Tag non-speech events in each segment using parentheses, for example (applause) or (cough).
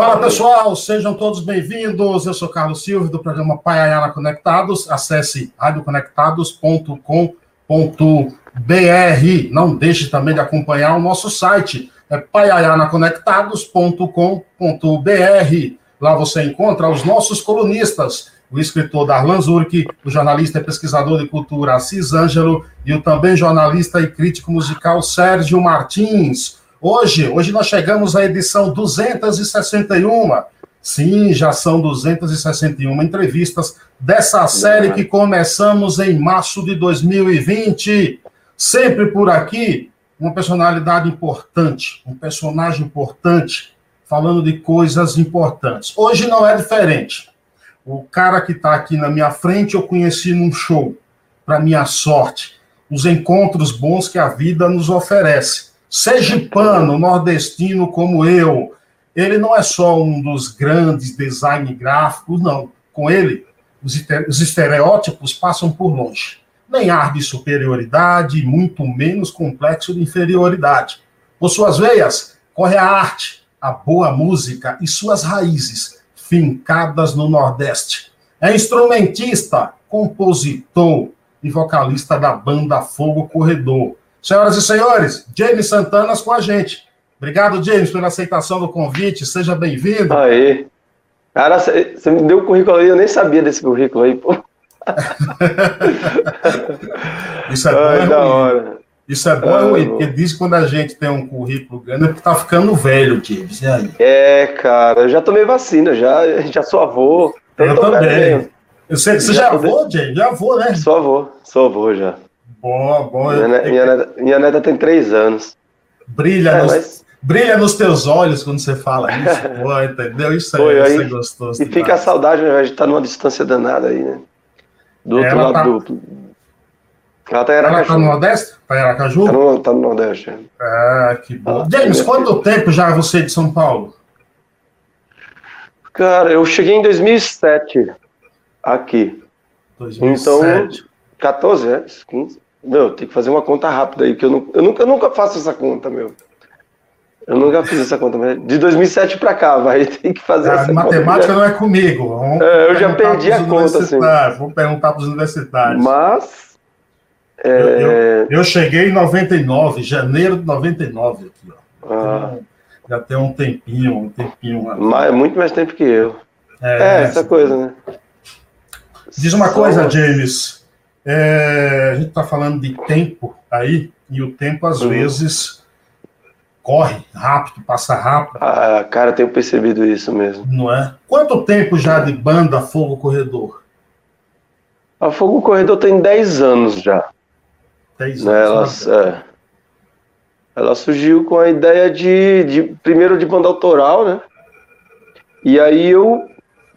Fala pessoal, sejam todos bem-vindos. Eu sou Carlos Silva do programa Paiayana Conectados. Acesse radioconectados.com.br. Não deixe também de acompanhar o nosso site, é paiayanaconectados.com.br. Lá você encontra os nossos colunistas, o escritor Darlan Zurk, o jornalista e pesquisador de cultura Assis Ângelo e o também jornalista e crítico musical Sérgio Martins. Hoje, hoje nós chegamos à edição 261. Sim, já são 261 entrevistas dessa série que começamos em março de 2020. Sempre por aqui, uma personalidade importante, um personagem importante, falando de coisas importantes. Hoje não é diferente. O cara que está aqui na minha frente eu conheci num show, para minha sorte. Os encontros bons que a vida nos oferece sergipano, nordestino como eu, ele não é só um dos grandes design gráficos, não. Com ele, os estereótipos passam por longe. Nem ar de superioridade, muito menos complexo de inferioridade. Por suas veias, corre a arte, a boa música e suas raízes, fincadas no Nordeste. É instrumentista, compositor e vocalista da banda Fogo Corredor Senhoras e senhores, James Santana com a gente. Obrigado, James, pela aceitação do convite. Seja bem-vindo. Aí. Cara, você me deu o um currículo aí, eu nem sabia desse currículo aí, pô. (laughs) Isso é Ai, bom, é hora. Isso é bom, é ruim, porque diz que quando a gente tem um currículo grande é porque tá ficando velho, James. É, cara, eu já tomei vacina, já, (laughs) já sou avô. Eu também. Eu sei, você já, já é avô, James? Já avô, né? Sou avô, sou avô já. Boa, boa. Minha, ne minha, neta, minha neta tem três anos. Brilha, é, nos, mas... brilha nos teus olhos quando você fala isso, (laughs) boa, entendeu? Isso, Foi, é, isso é gostoso. E fica a saudade, né? A gente tá numa distância danada aí, né? Do outro ela lado tá... do. Ela tá em Aracaju. Ela tá no Nordeste? Tá em Aracaju? Tá no, tá no Nordeste. É. Ah, que bom. Ah, James, quanto tempo já você de São Paulo? Cara, eu cheguei em 2007 aqui. 2007. Então, 14 anos, 15. Meu, tem que fazer uma conta rápida aí, que eu, não, eu, nunca, eu nunca faço essa conta, meu. Eu nunca fiz essa conta, mas de 2007 para cá, vai, (laughs) tem que fazer a essa matemática conta. não é comigo. Vamos é, eu já perdi a conta, assim. Vamos perguntar para os universitários. Mas... É... Eu, eu, eu, cheguei em 99, janeiro de 99 aqui, ó. Ah. já tem um tempinho, um tempinho. Mas, muito mais tempo que eu. É, é essa coisa, né? Diz uma Só... coisa, James. É, a gente está falando de tempo aí, e o tempo às uhum. vezes corre rápido, passa rápido. Ah, cara, tenho percebido isso mesmo. Não é? Quanto tempo já de banda Fogo Corredor? A Fogo Corredor tem 10 anos já. 10 né, anos. Ela, é, ela surgiu com a ideia de, de, primeiro de banda autoral, né? E aí eu,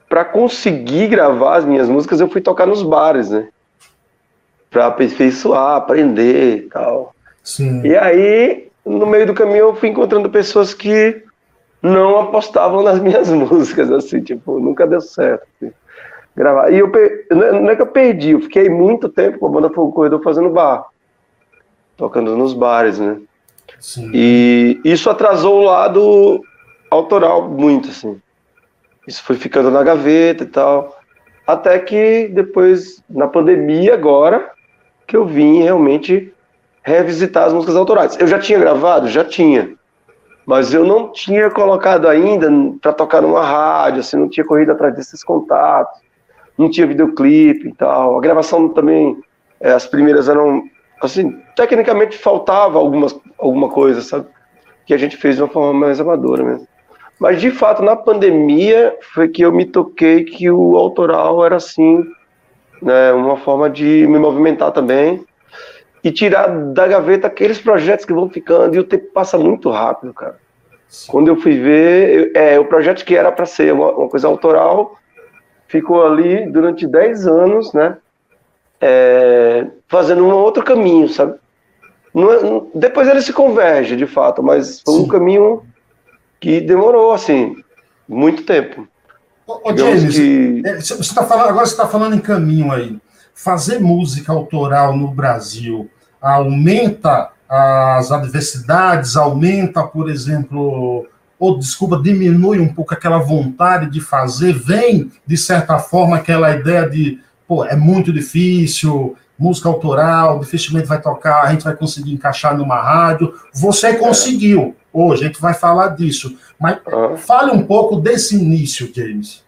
para conseguir gravar as minhas músicas, eu fui tocar nos bares, né? Para aperfeiçoar, aprender e tal. Sim. E aí, no meio do caminho, eu fui encontrando pessoas que não apostavam nas (laughs) minhas músicas, assim, tipo, nunca deu certo. Assim, gravar. E eu, é, não é que eu perdi, eu fiquei muito tempo com a banda Fogo Corredor fazendo bar, tocando nos bares, né? Sim. E isso atrasou o lado autoral muito, assim. Isso foi ficando na gaveta e tal. Até que depois, na pandemia agora, que eu vim realmente revisitar as músicas autorais. Eu já tinha gravado? Já tinha. Mas eu não tinha colocado ainda para tocar numa rádio, assim, não tinha corrido atrás desses contatos, não tinha videoclipe e tal. A gravação também, é, as primeiras eram, assim, tecnicamente faltava algumas, alguma coisa, sabe? Que a gente fez de uma forma mais amadora mesmo. Mas de fato, na pandemia, foi que eu me toquei que o autoral era assim, né, uma forma de me movimentar também e tirar da gaveta aqueles projetos que vão ficando e o tempo passa muito rápido, cara. Quando eu fui ver, é, o projeto que era para ser uma, uma, coisa autoral ficou ali durante 10 anos, né? É, fazendo um outro caminho, sabe? Não, é, depois ele se converge, de fato, mas foi Sim. um caminho que demorou, assim, muito tempo. Ô, James, que... É, você tá falando, agora você está falando em caminho aí. Fazer música autoral no Brasil aumenta as adversidades, aumenta, por exemplo, ou desculpa, diminui um pouco aquela vontade de fazer, vem, de certa forma, aquela ideia de, pô, é muito difícil, música autoral, dificilmente vai tocar, a gente vai conseguir encaixar numa rádio. Você conseguiu, hoje, a gente vai falar disso. Mas ah. fale um pouco desse início, James.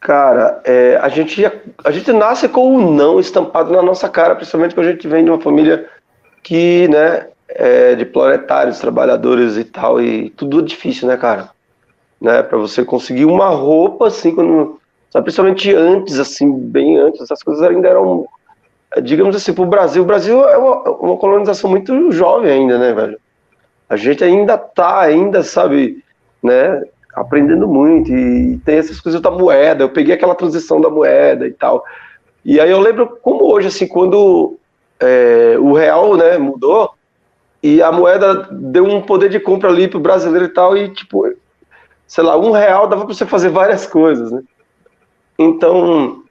Cara, é, a, gente, a gente nasce com o não estampado na nossa cara, principalmente quando a gente vem de uma família que, né, é, de proletários, trabalhadores e tal, e tudo difícil, né, cara? Né, para você conseguir uma roupa, assim, quando, sabe, principalmente antes, assim, bem antes, essas coisas ainda eram, digamos assim, pro Brasil, o Brasil é uma, uma colonização muito jovem ainda, né, velho? A gente ainda tá, ainda, sabe, né, aprendendo muito, e tem essas coisas da moeda, eu peguei aquela transição da moeda e tal, e aí eu lembro como hoje, assim, quando é, o real, né, mudou, e a moeda deu um poder de compra ali pro brasileiro e tal, e tipo, sei lá, um real dava para você fazer várias coisas, né? Então,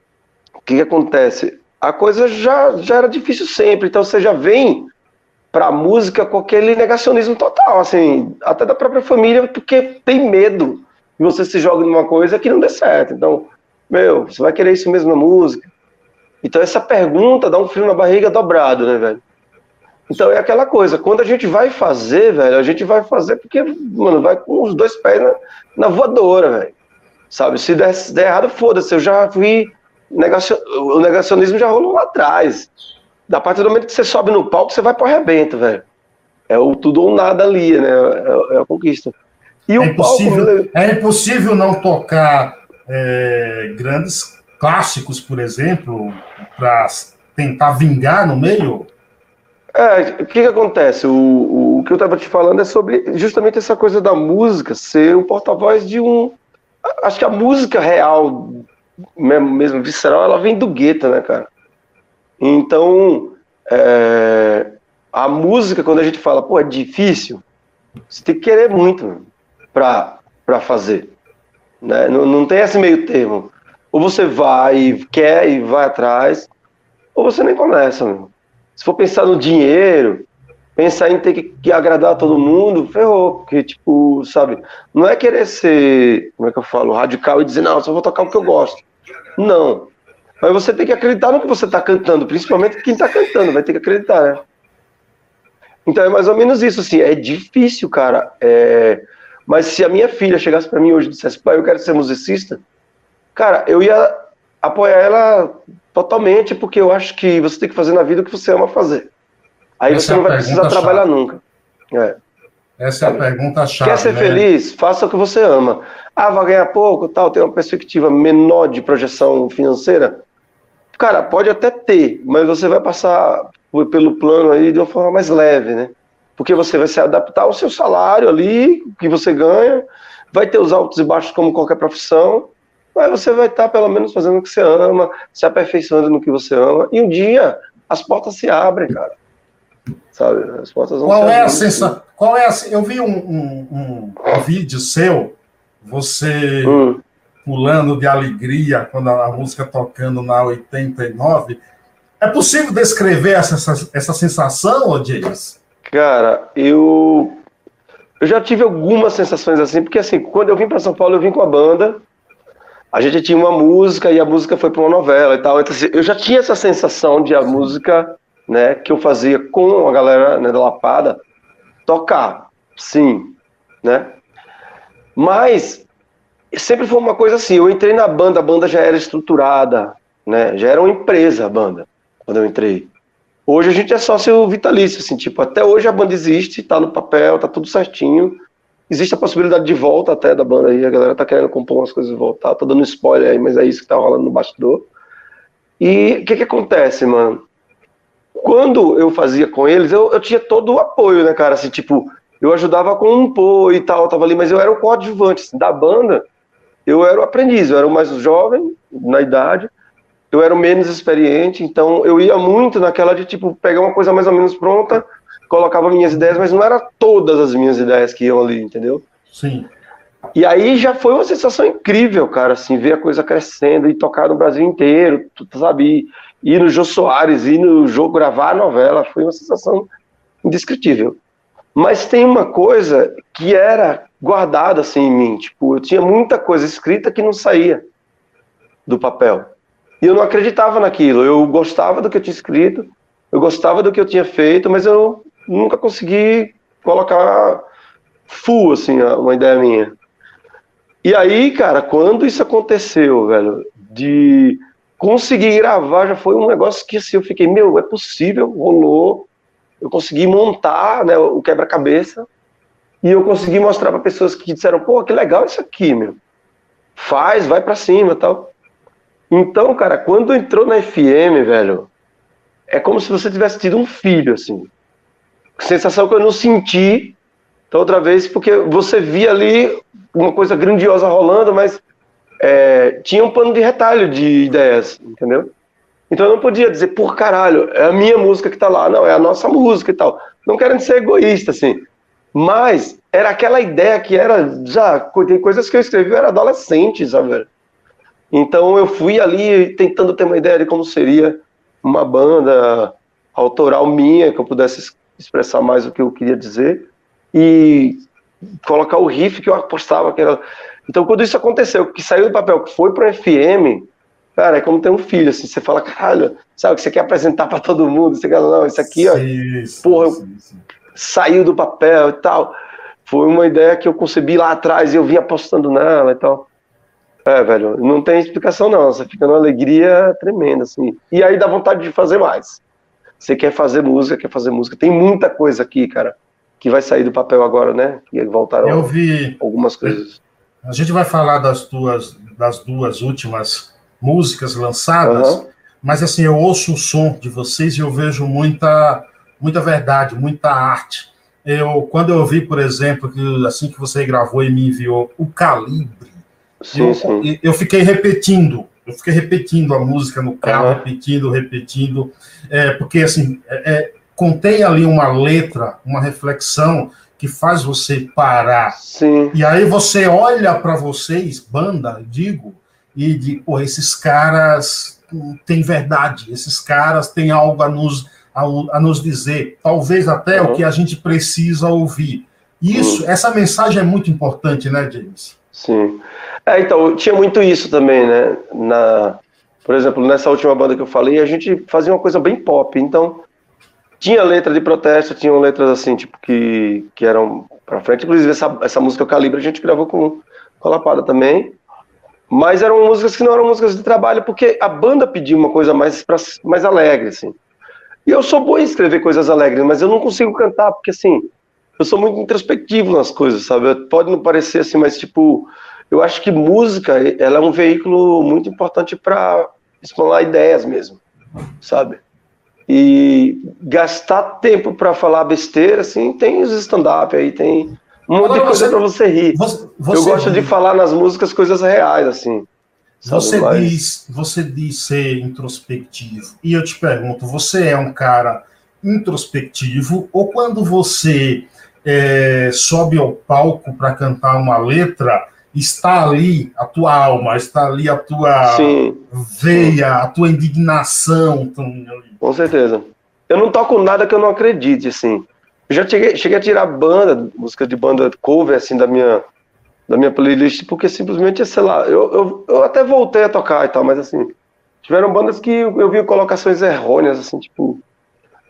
o que, que, acontece? A coisa já, já era difícil sempre, então você já vem para a música com aquele negacionismo total, assim, até da própria família, porque tem medo que você se jogue numa coisa que não dê certo. Então, meu, você vai querer isso mesmo na música? Então, essa pergunta dá um frio na barriga dobrado, né, velho? Então é aquela coisa, quando a gente vai fazer, velho, a gente vai fazer porque, mano, vai com os dois pés na, na voadora, velho. Sabe? Se der, der errado, foda-se. Eu já vi. Negacion... O negacionismo já rolou lá atrás. Da partir do momento que você sobe no palco, você vai pro arrebento, velho. É o tudo ou nada ali, né? É, é a conquista. E é, impossível, palco... é impossível não tocar é, grandes clássicos, por exemplo, para tentar vingar no meio? É, o que, que acontece? O, o, o que eu estava te falando é sobre justamente essa coisa da música ser um porta-voz de um. Acho que a música real, mesmo, mesmo visceral, ela vem do gueto, né, cara? Então, é, a música, quando a gente fala, pô, é difícil, você tem que querer muito para fazer. Né? Não, não tem esse meio termo. Ou você vai e quer e vai atrás, ou você nem começa, meu. Se for pensar no dinheiro, pensar em ter que, que, agradar todo mundo, ferrou. Porque, tipo, sabe, não é querer ser, como é que eu falo, radical e dizer, não, só vou tocar o que eu gosto. Não. Mas você tem que acreditar no que você está cantando, principalmente quem está cantando, vai ter que acreditar, né? Então é mais ou menos isso, assim, é difícil, cara. É... Mas se a minha filha chegasse para mim hoje e dissesse, pai, eu quero ser musicista, cara, eu ia apoiar ela totalmente, porque eu acho que você tem que fazer na vida o que você ama fazer. Aí Essa você é não vai precisar chave. trabalhar nunca. É. Essa é a pergunta chave. Quer ser né? feliz? Faça o que você ama. Ah, vai ganhar pouco, tal, tem uma perspectiva menor de projeção financeira? Cara, pode até ter, mas você vai passar pelo plano aí de uma forma mais leve, né? Porque você vai se adaptar ao seu salário ali, que você ganha, vai ter os altos e baixos como qualquer profissão, mas você vai estar pelo menos fazendo o que você ama, se aperfeiçoando no que você ama, e um dia as portas se abrem, cara. Sabe? As portas vão Qual se é a sensação? Qual é a... Eu vi um, um, um, vídeo seu, você hum. Pulando de alegria quando a música tocando na 89. É possível descrever essa, essa, essa sensação, James? Cara, eu eu já tive algumas sensações assim, porque assim, quando eu vim para São Paulo, eu vim com a banda, a gente tinha uma música e a música foi para uma novela e tal. Então, assim, eu já tinha essa sensação de a música, né, que eu fazia com a galera né, da Lapada tocar, sim, né? Mas sempre foi uma coisa assim. Eu entrei na banda, a banda já era estruturada, né? Já era uma empresa a banda quando eu entrei. Hoje a gente é sócio vitalício, assim, tipo, até hoje a banda existe, tá no papel, tá tudo certinho. Existe a possibilidade de volta até da banda aí, a galera tá querendo compor umas coisas e voltar, tô dando spoiler aí, mas é isso que tá rolando no bastidor. E o que que acontece, mano? Quando eu fazia com eles, eu, eu tinha todo o apoio, né, cara? Assim, tipo, eu ajudava a compor e tal, tava ali, mas eu era o coadjuvante assim, da banda. Eu era o aprendiz, eu era o mais jovem na idade, eu era o menos experiente, então eu ia muito naquela de, tipo, pegar uma coisa mais ou menos pronta, colocava minhas ideias, mas não era todas as minhas ideias que iam ali, entendeu? Sim. E aí já foi uma sensação incrível, cara, assim, ver a coisa crescendo e tocar no Brasil inteiro, tu sabe, ir no Jô Soares, ir no jogo gravar a novela, foi uma sensação indescritível. Mas tem uma coisa que era guardada assim em mim, tipo, eu tinha muita coisa escrita que não saía do papel. E eu não acreditava naquilo. Eu gostava do que eu tinha escrito, eu gostava do que eu tinha feito, mas eu nunca consegui colocar full, assim, uma ideia minha. E aí, cara, quando isso aconteceu, velho, de conseguir gravar, já foi um negócio que, assim, eu fiquei, meu, é possível, rolou, eu consegui montar né, o quebra-cabeça e eu consegui mostrar para pessoas que disseram, pô, que legal isso aqui, meu. Faz, vai para cima tal. Então, cara, quando entrou na FM, velho, é como se você tivesse tido um filho, assim. Sensação que eu não senti da outra vez, porque você via ali uma coisa grandiosa rolando, mas é, tinha um pano de retalho de ideias, entendeu? Então eu não podia dizer, por caralho, é a minha música que tá lá. Não, é a nossa música e tal. Não querendo ser egoísta, assim. Mas era aquela ideia que era. Já, tem coisas que eu escrevi, eu era adolescente, sabe? Então eu fui ali tentando ter uma ideia de como seria uma banda autoral minha, que eu pudesse expressar mais o que eu queria dizer. E colocar o riff que eu apostava que era. Então quando isso aconteceu, que saiu do papel, que foi pro FM Cara, é como ter um filho, assim, você fala, caralho, sabe, que você quer apresentar para todo mundo, você quer, não, isso aqui, ó, sim, porra, sim, saiu do papel e tal. Foi uma ideia que eu concebi lá atrás e eu vim apostando nela e tal. É, velho, não tem explicação não, você fica numa alegria tremenda, assim. E aí dá vontade de fazer mais. Você quer fazer música, quer fazer música. Tem muita coisa aqui, cara, que vai sair do papel agora, né? Que voltaram eu vi algumas coisas. A gente vai falar das duas, das duas últimas músicas lançadas, uhum. mas assim, eu ouço o som de vocês e eu vejo muita, muita verdade, muita arte. Eu, quando eu vi, por exemplo, que assim que você gravou e me enviou o Calibre, sim, eu, sim. eu fiquei repetindo, eu fiquei repetindo a música no carro, uhum. repetindo, repetindo, é, porque assim, é, é, contém ali uma letra, uma reflexão que faz você parar. Sim. E aí você olha para vocês, banda, digo, e de, pô, esses caras têm verdade, esses caras têm algo a nos, a, a nos dizer, talvez até uhum. o que a gente precisa ouvir. Isso, uhum. essa mensagem é muito importante, né, James? Sim. É, então, tinha muito isso também, né? Na, por exemplo, nessa última banda que eu falei, a gente fazia uma coisa bem pop, então tinha letra de protesto, tinham letras assim, tipo, que, que eram pra frente. Inclusive, essa, essa música Calibre a gente gravou com, com a Lapada também. Mas eram músicas que não eram músicas de trabalho, porque a banda pediu uma coisa mais, pra, mais alegre, assim. E eu sou bom em escrever coisas alegres, mas eu não consigo cantar, porque, assim, eu sou muito introspectivo nas coisas, sabe? Pode não parecer assim, mas, tipo, eu acho que música, ela é um veículo muito importante para explanar ideias mesmo, sabe? E gastar tempo para falar besteira, assim, tem os stand-up aí, tem monte de coisa para você rir. Você, você eu gosto de falar nas músicas coisas reais, assim. Você diz, você diz ser introspectivo. E eu te pergunto, você é um cara introspectivo ou quando você é, sobe ao palco para cantar uma letra, está ali a tua alma, está ali a tua Sim. veia, a tua indignação. Com certeza. Eu não toco nada que eu não acredite, assim. Eu já cheguei, cheguei a tirar banda, música de banda cover, assim, da minha, da minha playlist, porque simplesmente, sei lá, eu, eu, eu até voltei a tocar e tal, mas assim, tiveram bandas que eu, vi colocações errôneas, assim, tipo.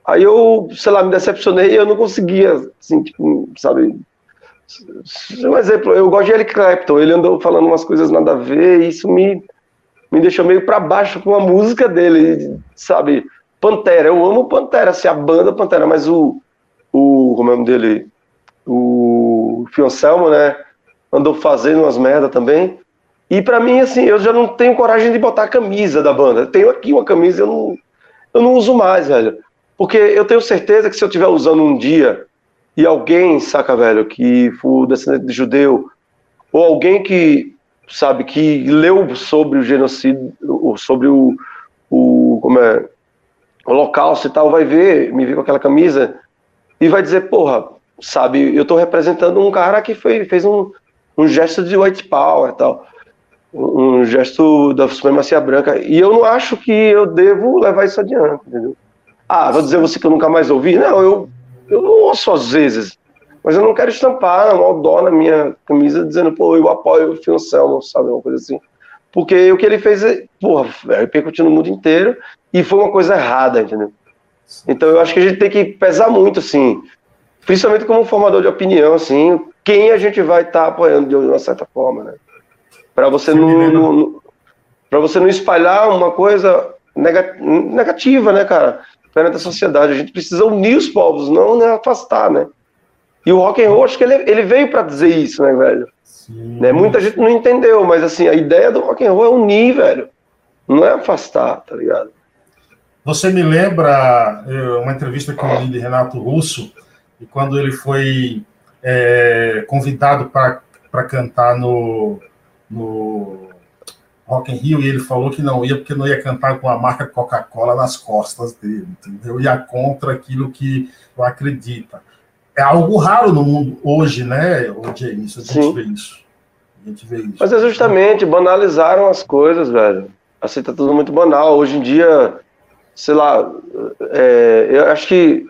Aí eu, sei lá, me decepcionei e eu não conseguia, assim, tipo, sabe. Um exemplo, eu gosto de Eric Clapton, ele andou falando umas coisas nada a ver, e isso me, me deixou meio para baixo com a música dele, sabe? Pantera, eu amo Pantera, assim, a banda Pantera, mas o, o, como é o nome dele? O Fioncelmo, né? Andou fazendo umas merda também. E para mim, assim, eu já não tenho coragem de botar a camisa da banda. Eu tenho aqui uma camisa, eu não, eu não uso mais, velho. Porque eu tenho certeza que se eu estiver usando um dia e alguém, saca, velho, que for descendente de judeu, ou alguém que, sabe, que leu sobre o genocídio, sobre o, o como é, holocausto e tal, vai ver, me ver com aquela camisa, e vai dizer, porra, sabe, eu tô representando um cara que foi, fez um, um gesto de white power tal, um gesto da supremacia branca, e eu não acho que eu devo levar isso adiante, entendeu? Ah, vou dizer você que eu nunca mais ouvi? Não, eu, eu ouço às vezes, Mas eu não quero estampar uma dó na minha camisa dizendo, pô, eu apoio o Phil Selma, sabe? Uma coisa assim. Porque o que ele fez, é, porra, repercutiu no mundo inteiro e foi uma coisa errada, entendeu? Então eu acho que a gente tem que pesar muito, assim, principalmente como formador de opinião, assim, quem a gente vai estar tá apoiando de uma certa forma, né? Para você não, não para você não espalhar uma coisa negativa, né, cara? Perante a sociedade, a gente precisa unir os povos, não né, afastar, né? E o rock and roll, acho que ele, ele veio para dizer isso, né, velho? Né? Muita gente não entendeu, mas assim, a ideia do rock and roll é unir, velho. Não é afastar, tá ligado? Você me lembra uma entrevista que eu li de Renato Russo, e quando ele foi é, convidado para cantar no, no Rock in Rio, e ele falou que não ia, porque não ia cantar com a marca Coca-Cola nas costas dele, entendeu? Ia contra aquilo que acredita é algo raro no mundo hoje, né, o James? A gente Sim. vê isso. A gente vê isso. Mas é justamente, banalizaram as coisas, velho. Assim, tá tudo muito banal. Hoje em dia, sei lá, é, eu acho que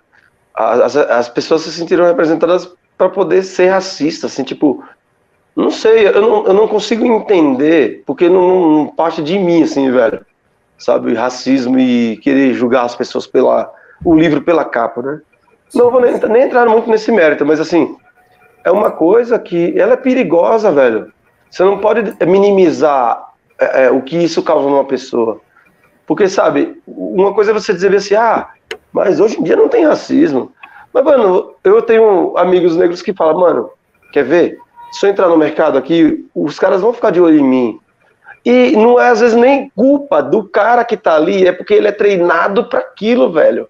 as, as pessoas se sentiram representadas para poder ser racistas, assim, tipo, não sei, eu não, eu não consigo entender, porque não, não parte de mim, assim, velho, sabe, racismo e querer julgar as pessoas pela, o livro pela capa, né? Não vou nem, nem entrar muito nesse mérito, mas assim, é uma coisa que ela é perigosa, velho. Você não pode minimizar é, é, o que isso causa numa pessoa. Porque, sabe, uma coisa é você dizer assim, ah, mas hoje em dia não tem racismo. Mas, mano, eu tenho amigos negros que falam, mano, quer ver? Se eu entrar no mercado aqui, os caras vão ficar de olho em mim. E não é, às vezes, nem culpa do cara que tá ali, é porque ele é treinado para aquilo, velho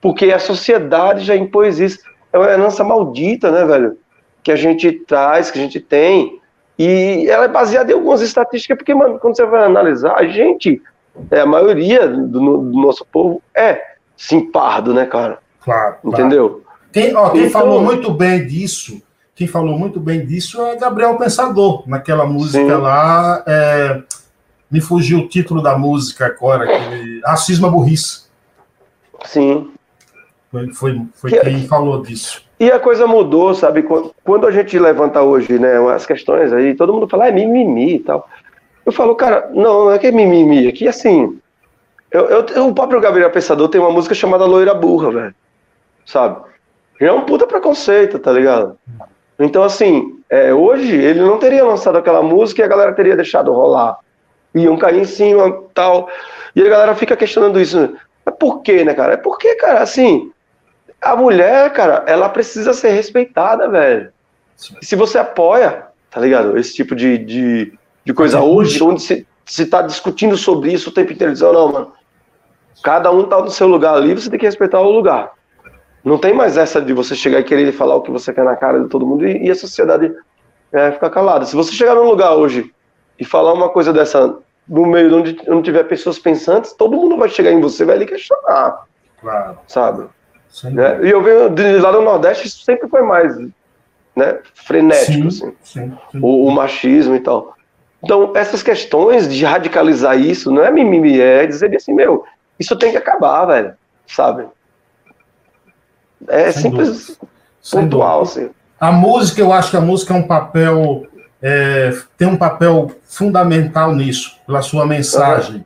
porque a sociedade já impôs isso. É uma herança maldita, né, velho? Que a gente traz, que a gente tem. E ela é baseada em algumas estatísticas, porque, mano, quando você vai analisar, a gente, é, a maioria do, do nosso povo é sim pardo, né, cara? Claro. Entendeu? Claro. Quem, ó, quem então, falou muito bem disso, quem falou muito bem disso é Gabriel Pensador, naquela música sim. lá. É, me fugiu o título da música agora, aquele Racismo Burrice. Sim. Foi, foi, foi que, quem falou disso. E a coisa mudou, sabe? Quando a gente levanta hoje, né, as questões aí, todo mundo fala, ah, é mimimi e tal. Eu falo, cara, não, não é que é mimimi, é que assim. Eu, eu, o próprio Gabriel Pensador tem uma música chamada Loira Burra, velho. Sabe? Já é um puta preconceito, tá ligado? Então, assim, é, hoje ele não teria lançado aquela música e a galera teria deixado rolar. Iam cair em cima tal. E a galera fica questionando isso. Mas por quê, né, cara? É porque, cara, assim, a mulher, cara, ela precisa ser respeitada, velho. Se você apoia, tá ligado? Esse tipo de, de, de coisa hoje, onde se, se tá discutindo sobre isso o tempo inteiro, dizendo, não, mano, cada um tá no seu lugar ali, você tem que respeitar o lugar. Não tem mais essa de você chegar e querer falar o que você quer na cara de todo mundo e, e a sociedade é, ficar calada. Se você chegar num lugar hoje e falar uma coisa dessa no meio onde não tiver pessoas pensantes, todo mundo vai chegar em você e vai lhe questionar. Claro. Sabe? Né? E eu vejo de lá no Nordeste isso sempre foi mais né, frenético, sim, assim. Sim, sim. O, o, machismo e tal. Então, essas questões de radicalizar isso não é mimimi, é dizer assim, meu, isso tem que acabar, velho, sabe? É Sem simples, dúvida. pontual, assim. A música, eu acho que a música é um papel, é, tem um papel fundamental nisso, pela sua mensagem. Uhum.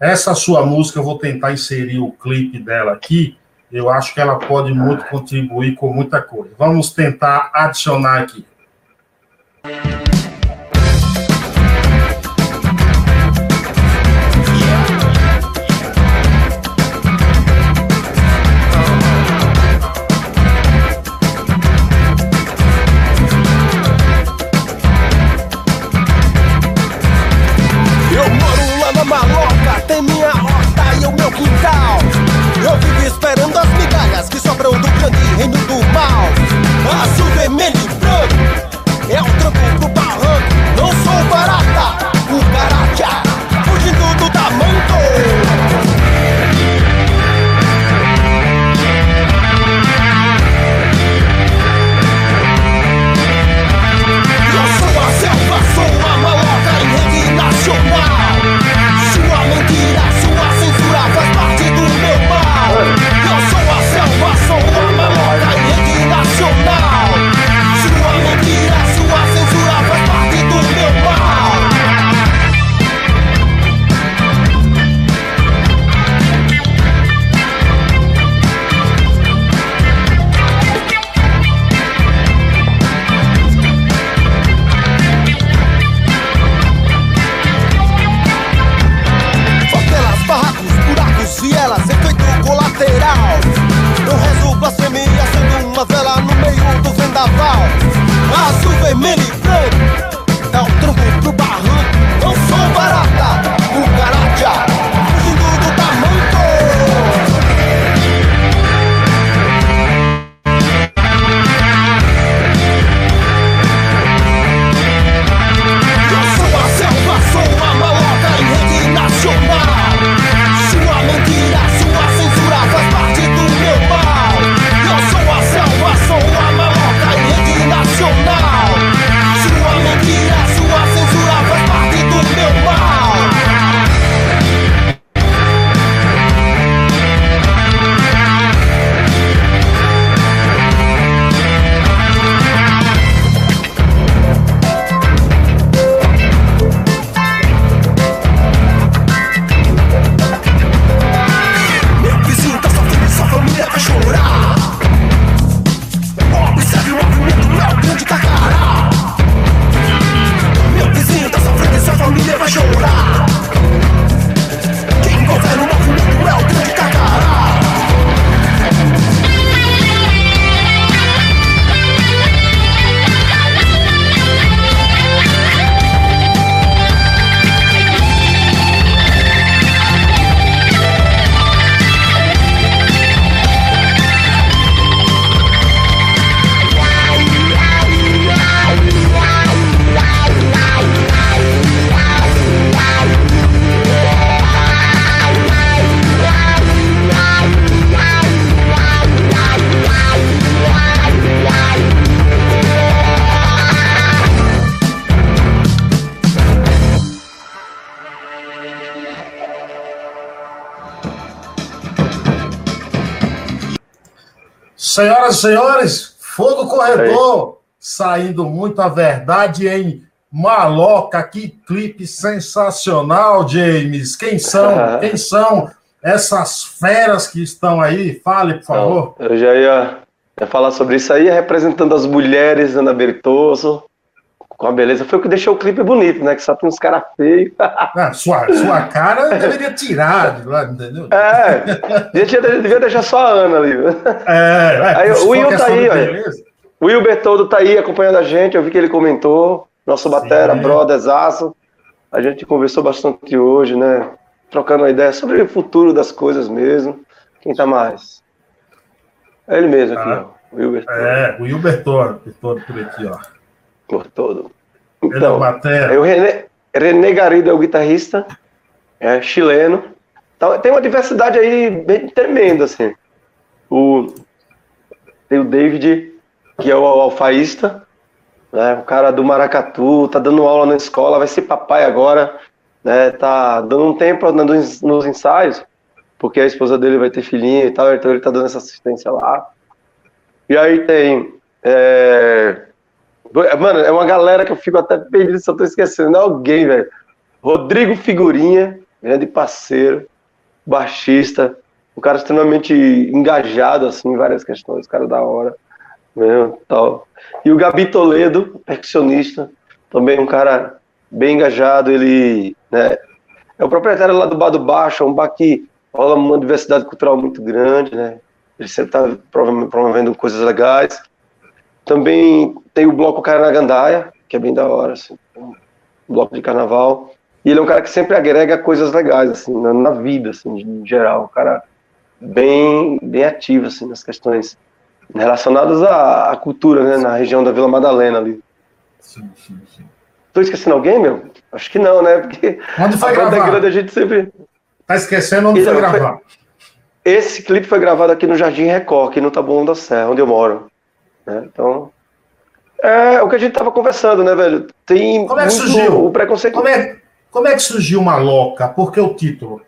Essa sua música, eu vou tentar inserir o clipe dela aqui, eu acho que ela pode muito contribuir com muita coisa. Vamos tentar adicionar aqui. Senhoras e senhores, Fogo Corredor, saindo muito a verdade em Maloca, que clipe sensacional, James. Quem são? (laughs) Quem são essas feras que estão aí? Fale, por favor. Não, eu já ia, ia, falar sobre isso aí, representando as mulheres, Ana Bertoso, com a beleza. Foi o que deixou o clipe bonito, né? Que só tem uns caras feios. (laughs) Ah, sua, sua cara deveria tirar de lá, entendeu? É, devia, devia deixar só a Ana ali. É, é aí, o Will tá aí, olha. O Will Bertoldo tá aí acompanhando a gente, eu vi que ele comentou. Nosso batera, brotherzaço. A gente conversou bastante hoje, né? Trocando uma ideia sobre o futuro das coisas mesmo. Quem tá mais? É ele mesmo aqui, ah, ó. O Wilber É, o Wilber Todo, todo por aqui, ó. Por todo. Então, é o René, René Garrido é o guitarrista, é chileno. Então, tem uma diversidade aí bem tremenda, assim. O, tem o David, que é o alfaísta, né? O cara do Maracatu tá dando aula na escola, vai ser papai agora, né? Tá dando um tempo nos, nos ensaios, porque a esposa dele vai ter filhinho e tal, então ele tá dando essa assistência lá. E aí tem. É... Mano, é uma galera que eu fico até perdido se eu tô esquecendo. É alguém, velho. Rodrigo Figurinha, grande parceiro, baixista, um cara extremamente engajado, assim, em várias questões, cara da hora. Mesmo, tal. E o Gabi Toledo, percussionista, também um cara bem engajado, ele né, é o proprietário lá do Bar do Baixo, é um bar que rola uma diversidade cultural muito grande, né? Ele sempre está promovendo coisas legais. Também tem o bloco Carnagandaia, que é bem da hora, assim, um bloco de carnaval. E ele é um cara que sempre agrega coisas legais, assim, na, na vida, assim, em geral. Um cara bem, bem ativo, assim, nas questões relacionadas à, à, cultura, né, na região da Vila Madalena ali. Sim, sim, sim. Tô esquecendo alguém, meu? Acho que não, né? Porque onde foi a gravar? grande a gente sempre... Tá esquecendo onde foi gravar? Esse clipe foi gravado aqui no Jardim Record, aqui no Taboão da Serra, onde eu moro. Né? Então, é o que a gente tava conversando, né, velho? Tem como é que surgiu? o preconceito. Como é, como é que surgiu uma louca? Por que o título?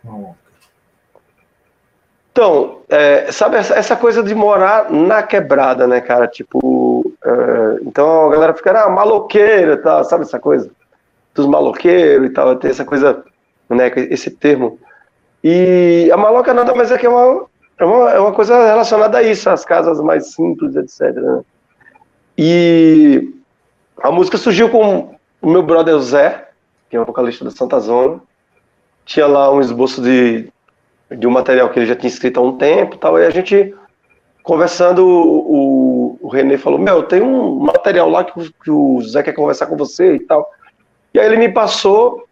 Então, é, sabe essa, essa, coisa de morar na quebrada, né, cara? Tipo, é, então a galera fica, ah, maloqueiro e tal, sabe essa coisa? Dos maloqueiros e tal, tem essa coisa, né, esse termo. E a maloca nada mais é que uma, é uma, é uma coisa relacionada a isso, as casas mais simples, etc. Né? E a música surgiu com o meu brother Zé, que é um vocalista da Santa Zona. Tinha lá um esboço de, de um material que ele já tinha escrito há um tempo tal, e a gente conversando, o, o René falou, meu, tem um material lá que, que o Zé quer conversar com você e tal. E aí ele me passou,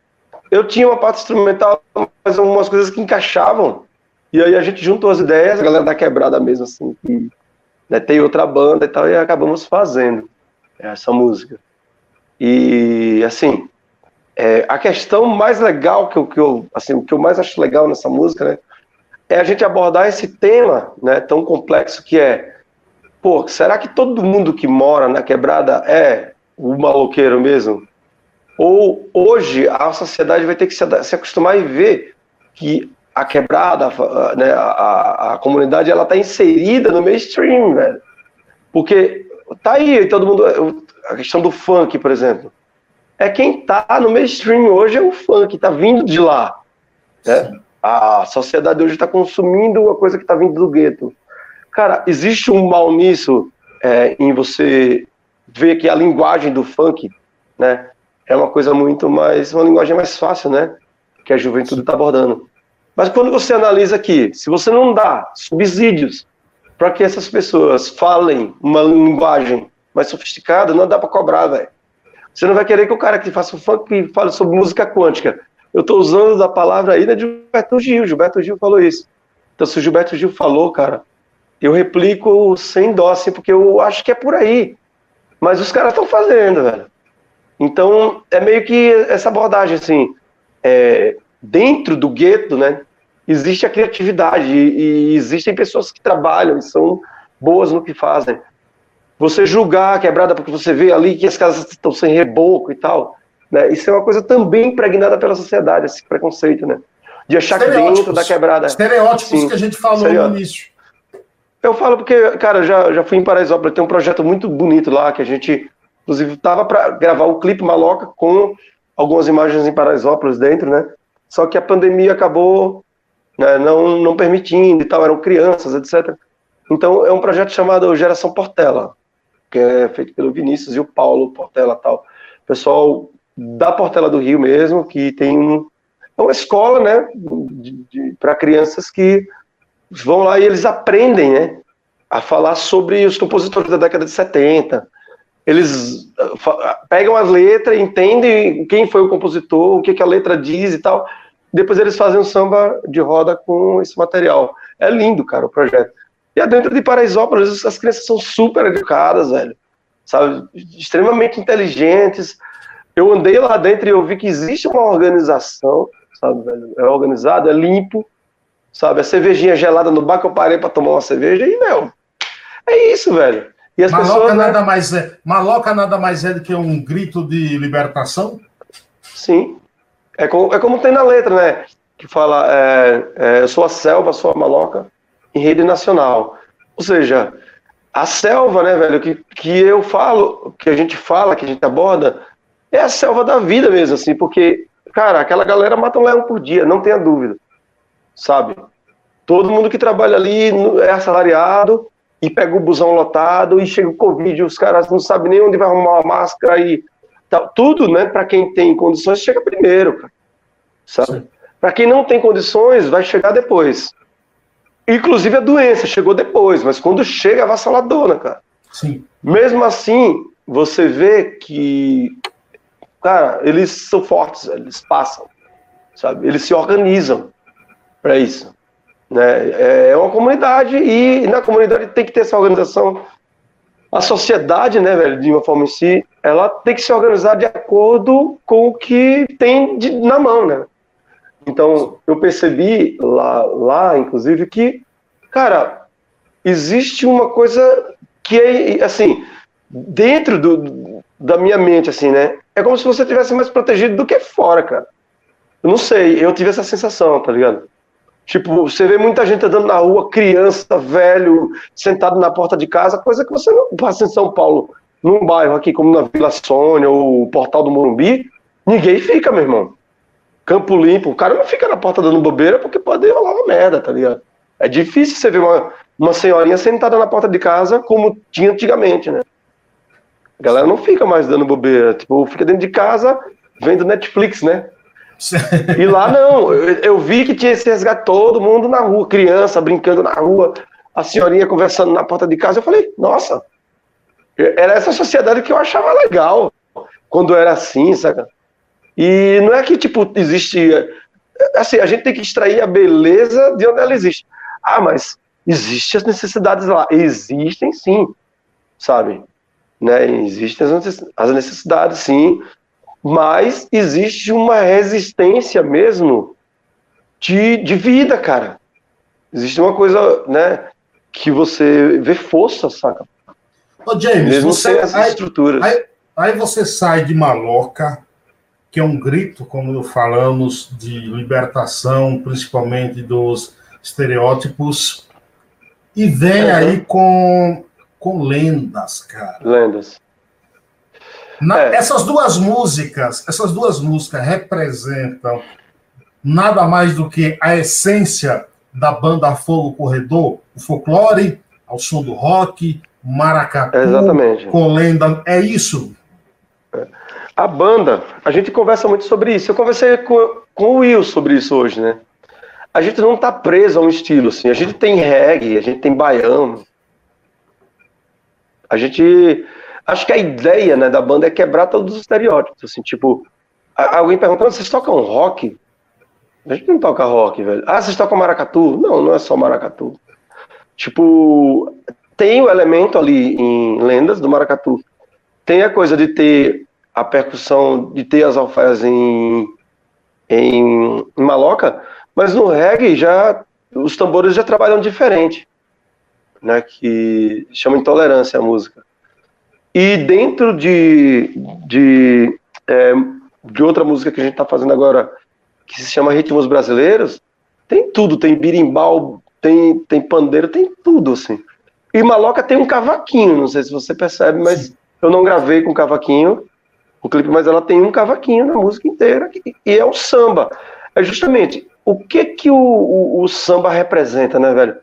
eu tinha uma parte instrumental, mas algumas coisas que encaixavam, e aí a gente juntou as ideias, a galera da quebrada mesmo, assim, que né, tem outra banda e tal, e acabamos fazendo essa música. E, assim, é, a questão mais legal que que eu, assim, o que eu mais acho legal nessa música, né, é a gente abordar esse tema, né, tão complexo que é, pô, será que todo mundo que mora na quebrada é o maloqueiro mesmo? Ou hoje a sociedade vai ter que se, se acostumar e ver que a quebrada, né, a, a comunidade, ela tá inserida no mainstream, velho. Porque tá aí, todo mundo, a questão do funk, por exemplo é quem está no mainstream hoje é o funk, está vindo de lá. Né? A sociedade hoje está consumindo uma coisa que está vindo do gueto. Cara, existe um mal nisso é, em você ver que a linguagem do funk, né, é uma coisa muito mais, uma linguagem mais fácil, né, que a juventude está abordando. Mas quando você analisa aqui, se você não dá subsídios para que essas pessoas falem uma linguagem mais sofisticada, não dá para cobrar, velho. Você não vai querer que o cara que faça funk fale sobre música quântica. Eu estou usando da palavra aí né, de Gilberto Gil. Gilberto Gil falou isso. Então, se o Gilberto Gil falou, cara, eu replico sem dó, assim, porque eu acho que é por aí. Mas os caras estão fazendo, velho. Então, é meio que essa abordagem, assim, é, dentro do gueto, né, existe a criatividade e, e existem pessoas que trabalham e são boas no que fazem você julgar a quebrada porque você vê ali que as casas estão sem reboco e tal. Né? Isso é uma coisa também impregnada pela sociedade, esse preconceito, né? De achar que dentro da quebrada. Estereótipos Sim, que a gente falou no início. Eu falo porque, cara, já, já fui em Paraisópolis, tem um projeto muito bonito lá, que a gente, inclusive, tava para gravar o clipe Maloca com algumas imagens em Paraisópolis dentro, né? Só que a pandemia acabou né, não, não permitindo e tal, eram crianças, etc. Então, é um projeto chamado Geração Portela, que é feito pelo Vinícius e o Paulo Portela tal. Pessoal da Portela do Rio mesmo, que tem um, é uma escola, né, para crianças que vão lá e eles aprendem, né, a falar sobre os compositores da década de 70. Eles ah, pegam as letras, entendem quem foi o compositor, o que, que a letra diz e tal. Depois eles fazem um samba de roda com esse material. É lindo, cara, o projeto. E é dentro de Paraisópolis, as crianças são super educadas, velho. Sabe? Extremamente inteligentes. Eu andei lá dentro e eu vi que existe uma organização, sabe, velho? É organizado, é limpo, sabe? A cervejinha gelada no bar que eu parei pra tomar uma cerveja e, meu, é isso, velho. E as maloca, pessoas, nada né? mais é, maloca nada mais é do que um grito de libertação? Sim. É como, é como tem na letra, né? Que fala, é, é, eu sou a selva, sou a maloca, em rede nacional. Ou seja, a selva, né, velho, que, que eu falo, que a gente fala, que a gente aborda, é a selva da vida mesmo, assim, porque, cara, aquela galera mata um leão por dia, não tenha dúvida, sabe? Todo mundo que trabalha ali é assalariado e pega o busão lotado e chega o Covid, os caras não sabem nem onde vai arrumar uma máscara e tal. Tudo, né, para quem tem condições, chega primeiro, cara, sabe? Para quem não tem condições, vai chegar depois. Inclusive a doença chegou depois, mas quando chega é avassaladora, cara. Sim. Mesmo assim, você vê que, cara, eles são fortes, eles passam, sabe? Eles se organizam para isso. Né? É uma comunidade e na comunidade tem que ter essa organização. A sociedade, né, velho, de uma forma em si, ela tem que se organizar de acordo com o que tem de, na mão, né? Então, eu percebi lá, lá, inclusive, que, cara, existe uma coisa que é, assim, dentro do, da minha mente, assim, né? É como se você tivesse mais protegido do que fora, cara. Eu não sei, eu tive essa sensação, tá ligado? Tipo, você vê muita gente andando na rua, criança, velho, sentado na porta de casa, coisa que você não passa em São Paulo, num bairro aqui como na Vila Sônia ou Portal do Morumbi, ninguém fica, meu irmão. Campo limpo, o cara não fica na porta dando bobeira porque pode rolar uma merda, tá ligado? É difícil você ver uma, uma senhorinha sentada na porta de casa como tinha antigamente, né? A galera não fica mais dando bobeira, tipo, fica dentro de casa vendo Netflix, né? E lá não, eu, vi que tinha esse resgate todo mundo na rua, criança brincando na rua, a senhorinha conversando na porta de casa. Eu falei, nossa, era essa sociedade que eu achava legal quando era assim, saca? E não é que, tipo, existe. Assim, a gente tem que extrair a beleza de onde ela existe. Ah, mas existem as necessidades lá. Existem sim, sabe? Né? Existem as necessidades, sim mas existe uma resistência mesmo de, de vida, cara. Existe uma coisa, né, que você vê força, saca? Ô, James, mesmo você, sem essas aí, estruturas. Aí, aí você sai de Maloca, que é um grito, como falamos, de libertação, principalmente dos estereótipos, e vem uhum. aí com, com lendas, cara. Lendas. Na, é. Essas duas músicas, essas duas músicas representam nada mais do que a essência da banda Fogo Corredor, o folclore, ao som do rock, maracatu, Exatamente. com lenda, é isso? A banda, a gente conversa muito sobre isso. Eu conversei com, com o Will sobre isso hoje, né? A gente não tá preso a um estilo, assim. A gente tem reggae, a gente tem baiano. A gente acho que a ideia né, da banda é quebrar todos os estereótipos. Assim, tipo, alguém perguntando, vocês tocam rock? A gente não toca rock, velho. Ah, vocês tocam maracatu? Não, não é só maracatu. Tipo, tem o elemento ali em lendas do maracatu. Tem a coisa de ter a percussão, de ter as alfaias em, em, em maloca, mas no reggae já os tambores já trabalham diferente, né? Que chama intolerância a música. E dentro de, de, é, de outra música que a gente está fazendo agora, que se chama Ritmos Brasileiros, tem tudo, tem birimbau, tem, tem pandeiro, tem tudo, assim. E Maloca tem um cavaquinho, não sei se você percebe, mas Sim. eu não gravei com cavaquinho o clipe, mas ela tem um cavaquinho na música inteira, e é o samba. É justamente o que que o, o, o samba representa, né, velho?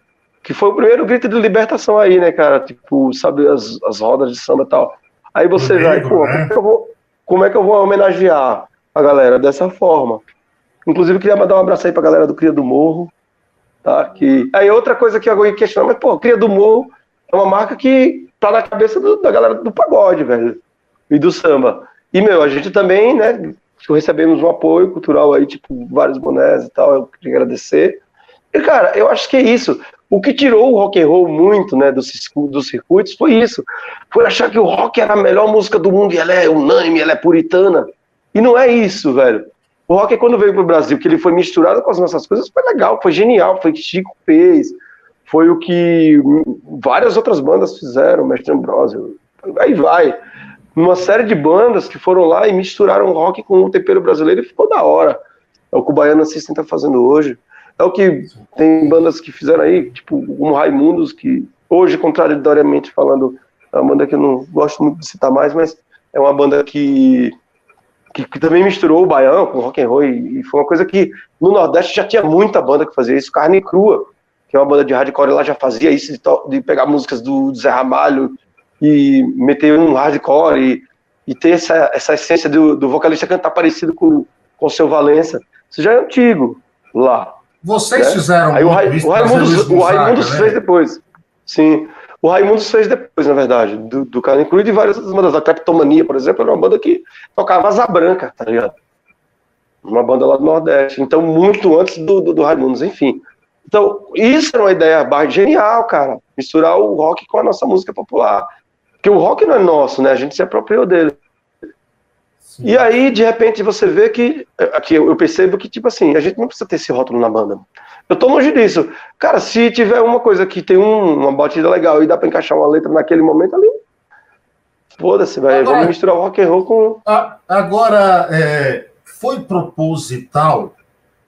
Que foi o primeiro grito de libertação aí, né, cara? Tipo, sabe, as, as rodas de samba e tal. Aí você vai, pô, né? como, é que eu vou, como é que eu vou homenagear a galera dessa forma? Inclusive, queria mandar um abraço aí pra galera do Cria do Morro, tá? Que... Aí outra coisa que eu ia questionar, mas, pô, Cria do Morro é uma marca que tá na cabeça do, da galera do pagode, velho, e do samba. E, meu, a gente também, né, recebemos um apoio cultural aí, tipo, vários bonés e tal, eu queria agradecer. E, cara, eu acho que é isso. O que tirou o rock and roll muito, né, dos, dos circuitos foi isso. Foi achar que o rock era a melhor música do mundo e ela é unânime, ela é puritana. E não é isso, velho. O rock, quando veio pro Brasil, que ele foi misturado com as nossas coisas, foi legal, foi genial, foi o que Chico fez, foi o que várias outras bandas fizeram, Mestre Ambrosio, aí vai uma série de bandas que foram lá e misturaram rock com o tempero brasileiro e ficou da hora. É o que o Baiano System está fazendo hoje. É o que tem bandas que fizeram aí, tipo o Raimundos, que hoje, contraditoriamente falando, é uma banda que eu não gosto muito de citar mais, mas é uma banda que, que, que também misturou o baiano com rock and roll e, e, foi uma coisa que no Nordeste já tinha muita banda que fazia isso. Carne Crua, que é uma banda de hardcore lá, já fazia isso de, de pegar músicas do, do Zé Ramalho e meter um hardcore e, e ter essa, essa essência do, do vocalista cantar parecido com o seu Valença. Isso já é antigo lá. Vocês né? fizeram Aí o, Ra o Raimundos, o Raimundos né? fez depois. Sim. O Raimundos fez depois, na verdade, do, do Cruz e várias outras bandas. A Cleptomania, por exemplo, era uma banda que tocava Asa Branca, tá ligado? Uma banda lá do Nordeste. Então, muito antes do, do, do Raimundos, enfim. Então, isso era uma ideia genial, cara. Misturar o rock com a nossa música popular. Porque o rock não é nosso, né? A gente se apropriou dele. E aí, de repente, você vê que. Aqui eu percebo que, tipo assim, a gente não precisa ter esse rótulo na banda. Eu tô longe disso. Cara, se tiver uma coisa que tem um, uma batida legal e dá pra encaixar uma letra naquele momento ali. Foda-se, velho. Vamos misturar o rock and roll com. Agora, é, foi proposital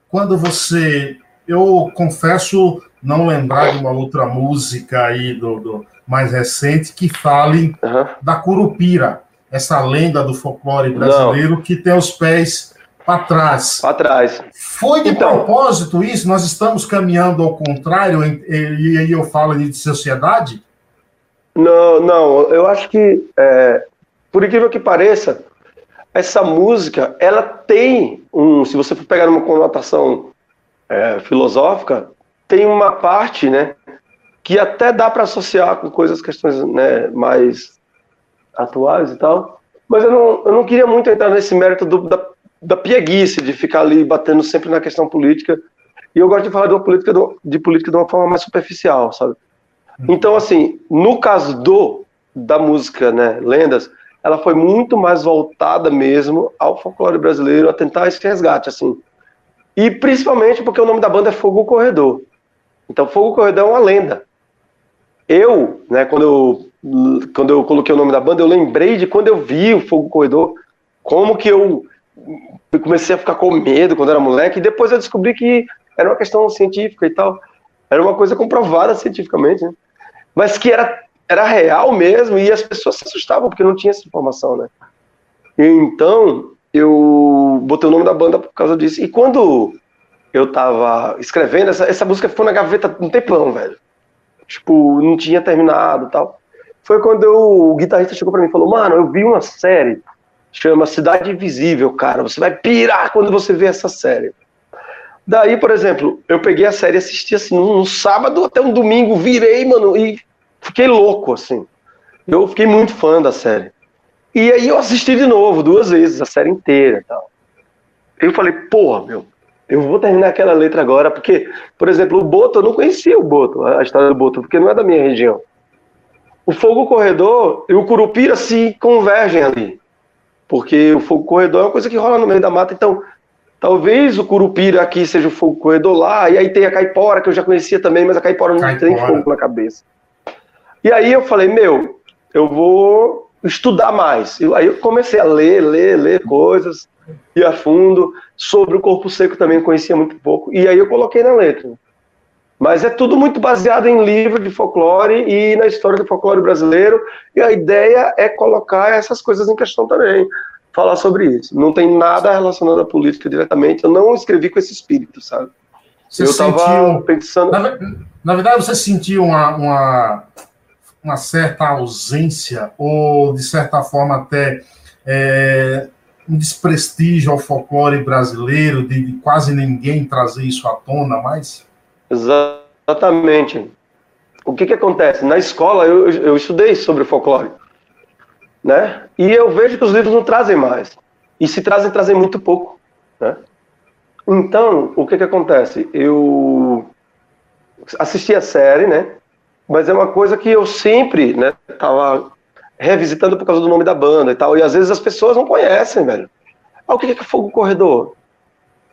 quando você. Eu confesso não lembrar de uma outra música aí do, do mais recente que fale uhum. da Curupira, essa lenda do folclore brasileiro Não. que tem os pés para trás. Para trás. Foi de então, propósito isso? Nós estamos caminhando ao contrário, e aí eu falo de sociedade? Não, não, eu acho que, é, por incrível que pareça, essa música, ela tem um, se você for pegar uma conotação é, filosófica, tem uma parte, né, que até dá para associar com coisas, questões né, mais atuais e tal, mas eu não, eu não queria muito entrar nesse mérito do, da, da pieguice, de ficar ali batendo sempre na questão política, e eu gosto de falar de, uma política, de política de uma forma mais superficial, sabe? Então, assim, no caso do da música, né, Lendas, ela foi muito mais voltada mesmo ao folclore brasileiro, a tentar esse resgate, assim. E principalmente porque o nome da banda é Fogo Corredor. Então, Fogo Corredor é uma lenda. Eu, né, quando eu, quando eu coloquei o nome da banda, eu lembrei de quando eu vi o Fogo Corredor, como que eu comecei a ficar com medo quando era moleque, e depois eu descobri que era uma questão científica e tal. Era uma coisa comprovada cientificamente, né? Mas que era, era real mesmo, e as pessoas se assustavam porque não tinha essa informação, né? Então, eu botei o nome da banda por causa disso. E quando eu tava escrevendo, essa, essa música ficou na gaveta um tempão, velho tipo, não tinha terminado tal. Foi quando eu, o guitarrista chegou para mim e falou: Mano, eu vi uma série, chama Cidade Invisível, cara. Você vai pirar quando você ver essa série. Daí, por exemplo, eu peguei a série e assisti assim, num, sábado até um domingo, virei, mano, e fiquei louco, assim. Eu fiquei muito fã da série. E aí eu assisti de novo, duas vezes, a série inteira e tal. Eu falei, porra, meu, eu vou terminar aquela letra agora, porque, por exemplo, o Boto, eu não conhecia o Boto, a história do Boto, porque não é da minha região. O Fogo Corredor e o Curupira se convergem ali. Porque o Fogo Corredor é uma coisa que rola no meio da mata, então talvez o Curupira aqui seja o Fogo Corredor lá, e aí tem a Caipora, que eu já conhecia também, mas a Caipora não Caipora. tem fogo na cabeça. E aí eu falei, meu, eu vou estudar mais. E aí eu comecei a ler, ler, ler coisas, ir a fundo. Sobre o corpo seco também conhecia muito pouco. E aí eu coloquei na letra. Mas é tudo muito baseado em livro de folclore e na história do folclore brasileiro. E a ideia é colocar essas coisas em questão também, falar sobre isso. Não tem nada relacionado à política diretamente. Eu não escrevi com esse espírito, sabe? Você eu estava pensando. Na, na, verdade, você sentiu uma, uma, uma, certa ausência, ou de certa forma até é, um desprestígio ao folclore brasileiro, de quase ninguém trazer isso à tona mais? Exatamente. O que, que acontece? Na escola eu, eu estudei sobre folclore, né? E eu vejo que os livros não trazem mais. E se trazem, trazem muito pouco, né? Então, o que que acontece? Eu assisti a série, né? Mas é uma coisa que eu sempre, né, tava revisitando por causa do nome da banda e tal. E às vezes as pessoas não conhecem, velho. Ah, o que é Fogo Corredor?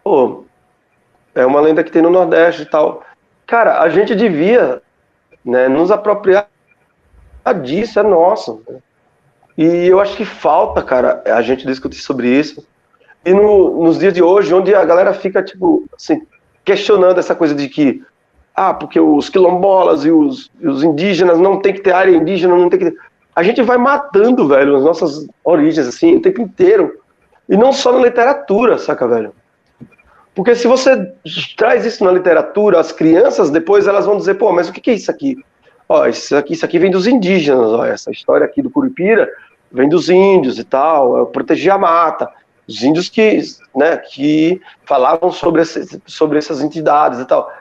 Pô, é uma lenda que tem no Nordeste e tal. Cara, a gente devia né, nos apropriar disso, é nosso. E eu acho que falta, cara, a gente discutir sobre isso. E no, nos dias de hoje, onde a galera fica, tipo, assim, questionando essa coisa de que, ah, porque os quilombolas e os, e os indígenas não tem que ter área indígena, não tem que ter... A gente vai matando, velho, as nossas origens, assim, o tempo inteiro. E não só na literatura, saca, velho? Porque se você traz isso na literatura, as crianças depois elas vão dizer, pô, mas o que é isso aqui? Ó, isso aqui, isso aqui vem dos indígenas, ó, essa história aqui do Curupira vem dos índios e tal, proteger a mata. Os índios que, né, que falavam sobre, esse, sobre essas entidades e tal.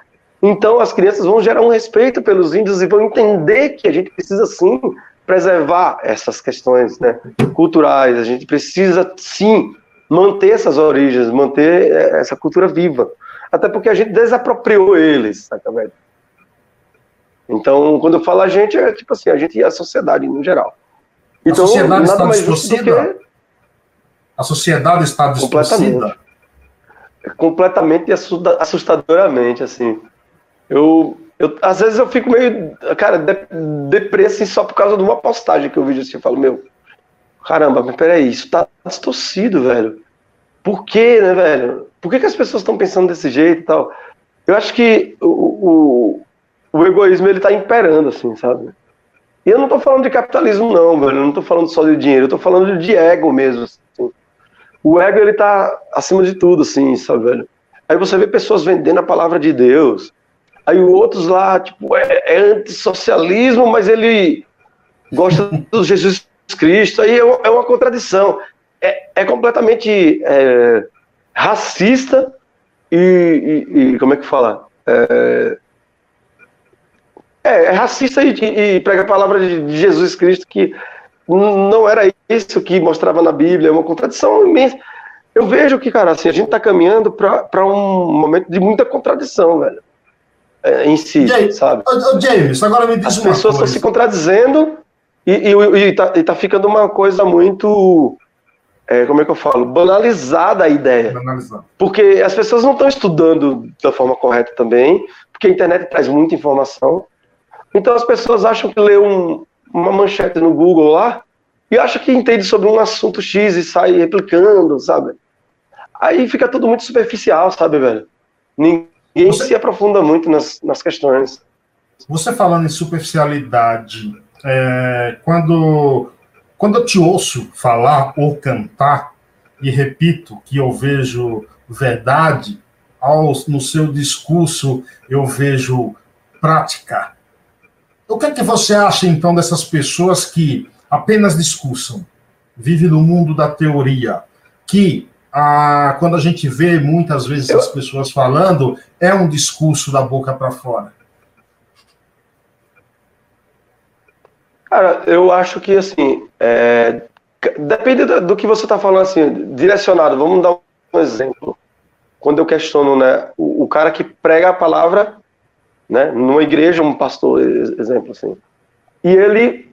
Então as crianças vão gerar um respeito pelos índios e vão entender que a gente precisa sim preservar essas questões né, culturais, a gente precisa sim manter essas origens, manter é, essa cultura viva. Até porque a gente desapropriou eles, saca, velho? Então, quando eu falo a gente, é tipo assim, a gente e a sociedade no geral. Então, a sociedade está distorcida? Que... A sociedade está distorcida? Completamente. Completamente e assustadoramente, assim. Eu, eu, às vezes eu fico meio, cara, depresso assim, só por causa de uma postagem que eu vi assim, eu falo, meu, caramba, mas peraí, isso tá distorcido, velho. Por quê, né, velho? Por que, que as pessoas estão pensando desse jeito e tal? Eu acho que o, o, o egoísmo, ele tá imperando, assim, sabe? E eu não tô falando de capitalismo, não, velho. Eu não tô falando só de dinheiro, eu tô falando de ego mesmo. Assim. O ego, ele tá acima de tudo, assim, sabe, velho? Aí você vê pessoas vendendo a palavra de Deus. Aí outros lá, tipo, é, é antissocialismo, mas ele gosta do Jesus Cristo, aí é, é uma contradição. É, é completamente é, racista e, e, e, como é que fala? É, é, é racista e, e, prega a palavra de Jesus Cristo que não era isso que mostrava na Bíblia, é uma contradição imensa. Eu vejo que, cara, assim, a gente está caminhando para um momento de muita contradição, velho. É, em si, James, sabe? James, agora me diz As pessoas estão se contradizendo e, e, e, tá, e tá ficando uma coisa muito. É, como é que eu falo? Banalizada a ideia. Banalizada. Porque as pessoas não estão estudando da forma correta também, porque a internet traz muita informação. Então as pessoas acham que lê um, uma manchete no Google lá e acham que entende sobre um assunto X e sai replicando, sabe? Aí fica tudo muito superficial, sabe, velho? Ninguém Você... se aprofunda muito nas, nas questões. Você falando em superficialidade, é, quando, quando eu te ouço falar ou cantar, e repito que eu vejo verdade, ao, no seu discurso eu vejo prática. O que é que você acha, então, dessas pessoas que apenas discursam, vivem no mundo da teoria, que ah, quando a gente vê muitas vezes as pessoas falando, é um discurso da boca para fora? Cara, eu acho que assim, é, depende do que você está falando assim, direcionado. Vamos dar um exemplo. Quando eu questiono, né, o, o, cara que prega a palavra, né, numa igreja, um pastor, exemplo assim, e ele,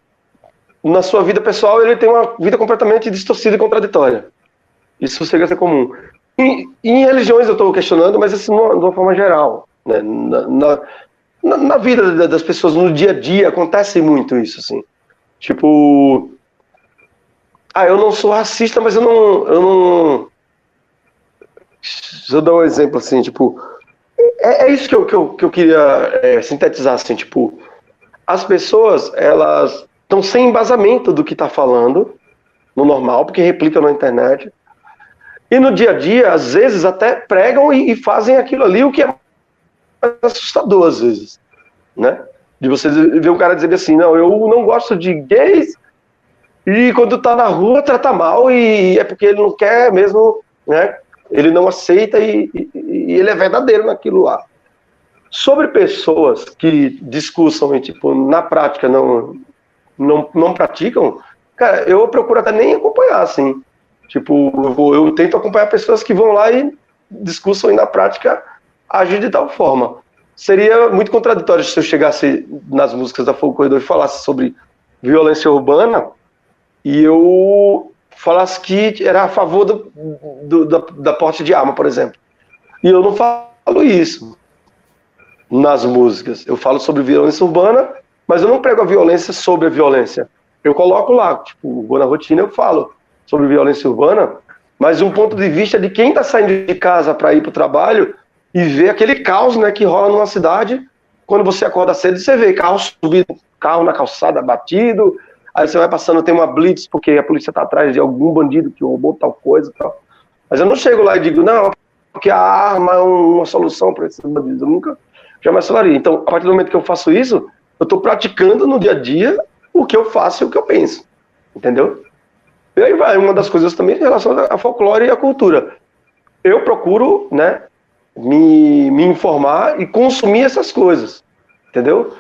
na sua vida pessoal, ele tem uma vida completamente distorcida e contraditória. Isso chega a ser comum. E, em religiões eu estou questionando, mas assim, de uma forma geral, né, na, na na, na, vida das pessoas, no dia a dia, acontece muito isso, assim. Tipo. Ah, eu não sou racista, mas eu não. Eu não... Deixa eu dar um exemplo assim, tipo. é, é isso que eu, que eu, que eu queria é, sintetizar, assim, tipo, as pessoas, elas estão sem embasamento do que está falando, no normal, porque replicam na internet, e no dia a dia, às vezes, até pregam e, e fazem aquilo ali, o que é assustador, às vezes, né? De você ver um cara dizer assim, não, eu não gosto de gays, e quando tá na rua trata mal, e é porque ele não quer mesmo, né? Ele não aceita e, e, e ele é verdadeiro naquilo lá. Sobre pessoas que discussam e, tipo, na prática não, não, não praticam, cara, eu procuro até nem acompanhar, assim. Tipo, eu, eu tento acompanhar pessoas que vão lá e discussam e na prática agir de tal forma. Seria muito contraditório se eu chegasse nas músicas da Fogo Corredor e falasse sobre violência urbana e eu falasse que era a favor do, do, da, da porte de arma, por exemplo. E eu não falo isso nas músicas. Eu falo sobre violência urbana, mas eu não prego a violência sobre a violência. Eu coloco lá, tipo, na rotina eu falo sobre violência urbana, mas um ponto de vista de quem está saindo de casa para ir para o trabalho e ver aquele caos né, que rola numa cidade. Quando você acorda cedo, você vê carro subindo, carro na calçada batido, aí você vai passando, tem uma blitz, porque a polícia está atrás de algum bandido que roubou tal coisa e tal. Mas eu não chego lá e digo, não, porque a arma é uma solução para esses bandidos. Eu nunca jamais falaria. Então, a partir do momento que eu faço isso, eu estou praticando no dia a dia o que eu faço e o que eu penso. Entendeu? E aí vai, uma das coisas também em relação a folclore e a cultura. Eu procuro, né, me, me informar e consumir essas coisas, entendeu?